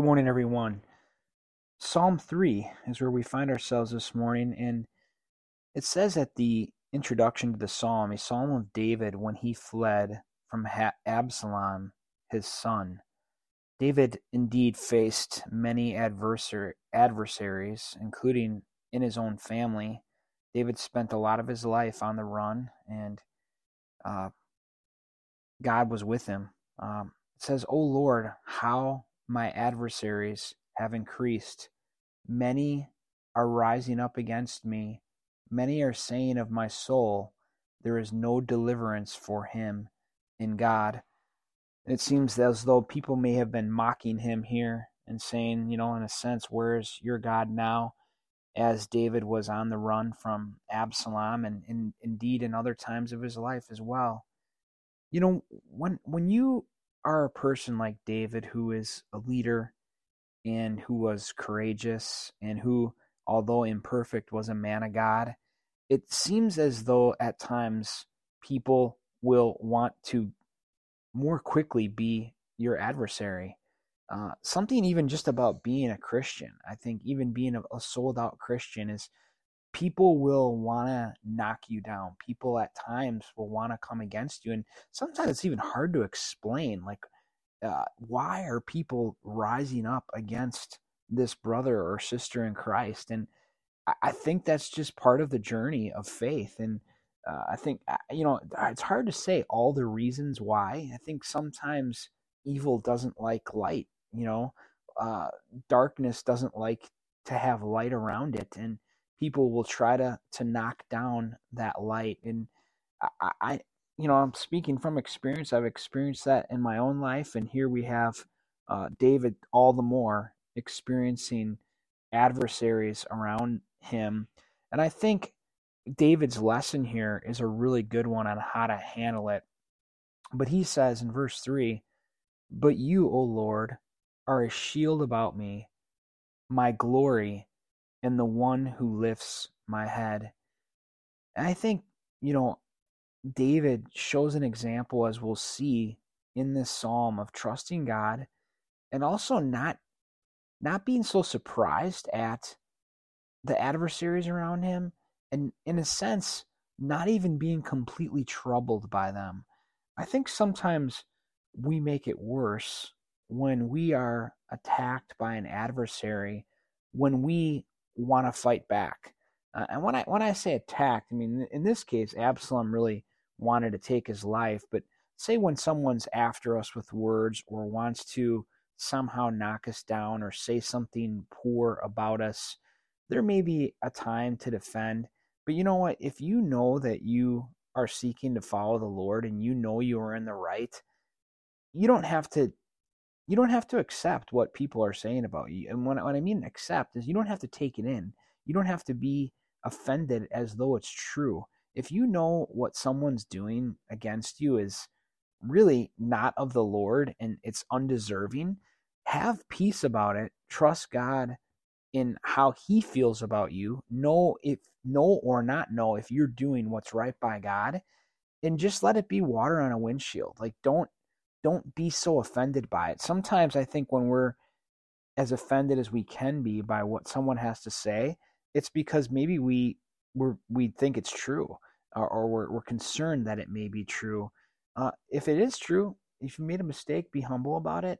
Good morning, everyone. Psalm 3 is where we find ourselves this morning, and it says at the introduction to the psalm, a psalm of David when he fled from Absalom, his son. David indeed faced many adversar- adversaries, including in his own family. David spent a lot of his life on the run, and uh, God was with him. Um, it says, O Lord, how my adversaries have increased. Many are rising up against me. Many are saying of my soul, There is no deliverance for him in God. It seems as though people may have been mocking him here and saying, you know, in a sense, where's your God now? As David was on the run from Absalom and, and indeed in other times of his life as well. You know, when when you are a person like David who is a leader and who was courageous and who, although imperfect, was a man of God, it seems as though at times people will want to more quickly be your adversary. Uh, something even just about being a Christian. I think even being a, a sold out Christian is people will want to knock you down. People at times will want to come against you. And sometimes it's even hard to explain, like, uh, why are people rising up against this brother or sister in Christ? And I think that's just part of the journey of faith. And uh, I think, uh, you know, it's hard to say all the reasons why. I think sometimes evil doesn't like light, you know, uh, darkness doesn't like to have light around it. And people will try to to knock down that light. And I, I you know i'm speaking from experience. I've experienced that in my own life. And here we have uh, david all the more experiencing adversaries around him. And i think david's lesson here is a really good one on how to handle it. But he says in verse 3 but you o lord are a shield about me. My glory and the one who lifts my head. And I think, you know, David shows an example, as we'll see in this psalm, of trusting God and also not not being so surprised at the adversaries around him and in a sense not even being completely troubled by them. I think sometimes we make it worse when we are attacked by an adversary when we want to fight back. Uh, and when I when I say attacked, I mean in this case Absalom really wanted to take his life, but say when someone's after us with words or wants to somehow knock us down or say something poor about us, there may be a time to defend. But you know what? If you know that you are seeking to follow the Lord and you know you are in the right, you don't have to you don't have to accept what people are saying about you. And when, I mean accept is you don't have to take it in. You don't have to be offended as though it's true. If you know what someone's doing against you is really not of the Lord and it's undeserving, have peace about it. Trust God in how he feels about you. Know if know or not know if you're doing what's right by God and just let it be water on a windshield. Like don't don't be so offended by it. Sometimes I think when we're as offended as we can be by what someone has to say, it's because maybe we we we think it's true, or, or we're we're concerned that it may be true. Uh, if it is true, if you made a mistake, be humble about it.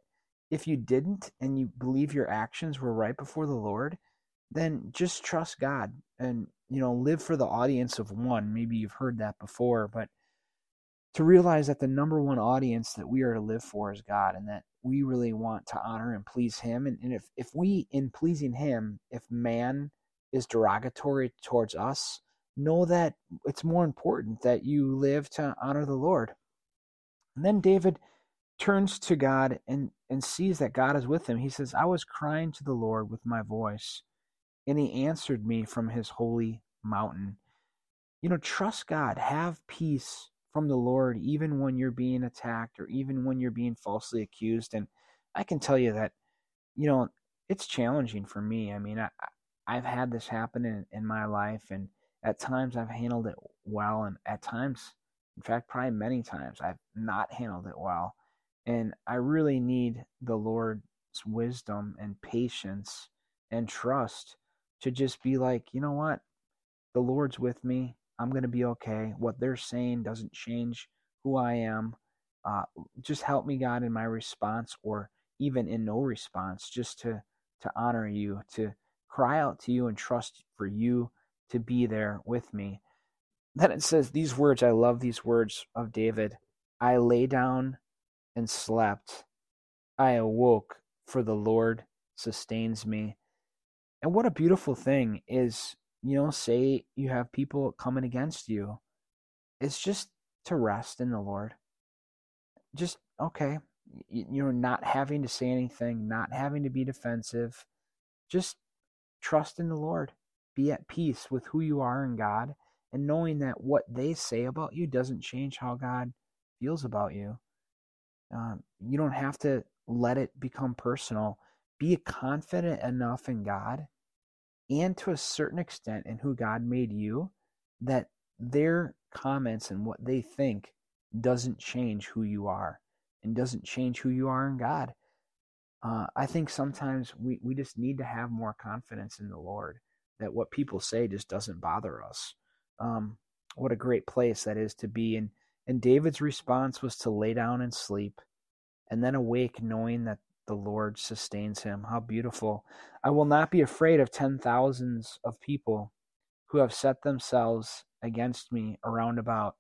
If you didn't, and you believe your actions were right before the Lord, then just trust God and you know live for the audience of one. Maybe you've heard that before, but to realize that the number one audience that we are to live for is God and that we really want to honor and please Him. And, and if, if we, in pleasing Him, if man is derogatory towards us, know that it's more important that you live to honor the Lord. And then David turns to God and, and sees that God is with him. He says, I was crying to the Lord with my voice, and he answered me from his holy mountain. You know, trust God, have peace from the Lord, even when you're being attacked or even when you're being falsely accused. And I can tell you that, you know, it's challenging for me. I mean, I, I've had this happen in, in my life, and at times I've handled it well, and at times, in fact, probably many times, I've not handled it well. And I really need the Lord's wisdom and patience and trust to just be like, you know what? The Lord's with me. I'm going to be okay. What they're saying doesn't change who I am. Uh, just help me, God, in my response or even in no response, just to, to honor you, to cry out to you and trust for you to be there with me. Then it says these words, I love these words of David. I lay down and slept. I awoke, for the Lord sustains me. And what a beautiful thing is, you know, say you have people coming against you. It's just to rest in the Lord. Just, okay, you're not having to say anything, not having to be defensive. Just trust in the Lord. Be at peace with who you are in God and knowing that what they say about you doesn't change how God feels about you. Um, you don't have to let it become personal. Be confident enough in God and to a certain extent in who God made you that their comments and what they think doesn't change who you are and doesn't change who you are in God. Uh, I think sometimes we, we just need to have more confidence in the Lord that what people say just doesn't bother us. Um, what a great place that is to be. And, and David's response was to lay down and sleep and then awake knowing that the Lord sustains him. How beautiful. I will not be afraid of ten thousands of people who have set themselves against me around about.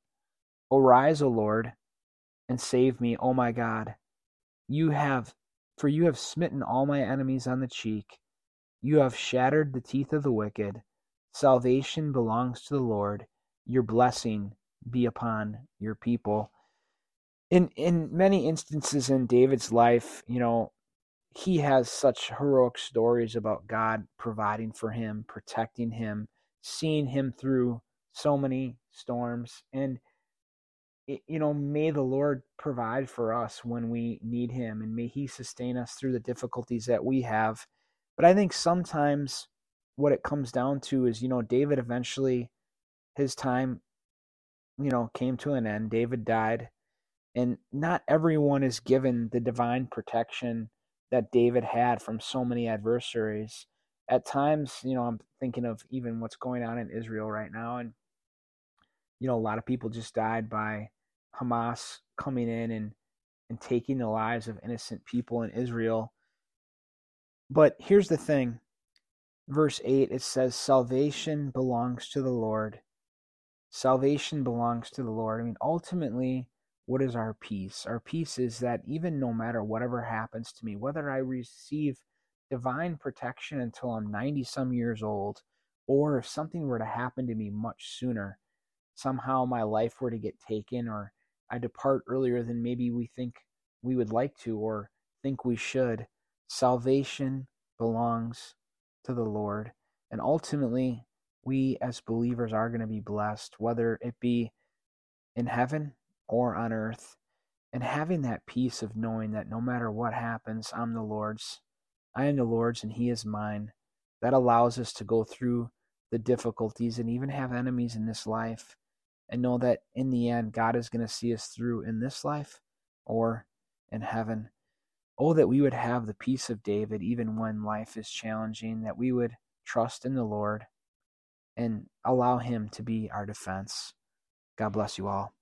Arise, O Lord, and save me, O my God. You have, for you have smitten all my enemies on the cheek. You have shattered the teeth of the wicked. Salvation belongs to the Lord. Your blessing be upon your people. In in many instances in David's life, you know, he has such heroic stories about God providing for him, protecting him, seeing him through so many storms and you know may the lord provide for us when we need him and may he sustain us through the difficulties that we have but i think sometimes what it comes down to is, you know, David eventually, his time, you know, came to an end. David died. And not everyone is given the divine protection that David had from so many adversaries. At times, you know, I'm thinking of even what's going on in Israel right now. And, you know, a lot of people just died by Hamas coming in and, and taking the lives of innocent people in Israel. But here's the thing verse 8, it says, Salvation belongs to the Lord. Salvation belongs to the Lord. I mean, ultimately, what is our peace? Our peace is that even no matter whatever happens to me, whether I receive divine protection until I'm 90 some years old, or if something were to happen to me much sooner, somehow my life were to get taken, or I depart earlier than maybe we think we would like to or think we should, salvation belongs to the Lord. And ultimately, we as believers are going to be blessed, whether it be in heaven or on earth. And having that peace of knowing that no matter what happens, I'm the Lord's. I am the Lord's and He is mine. That allows us to go through the difficulties and even have enemies in this life and know that in the end, God is going to see us through in this life or in heaven. Oh, that we would have the peace of David even when life is challenging, that we would trust in the Lord and allow Him to be our defense. God bless you all.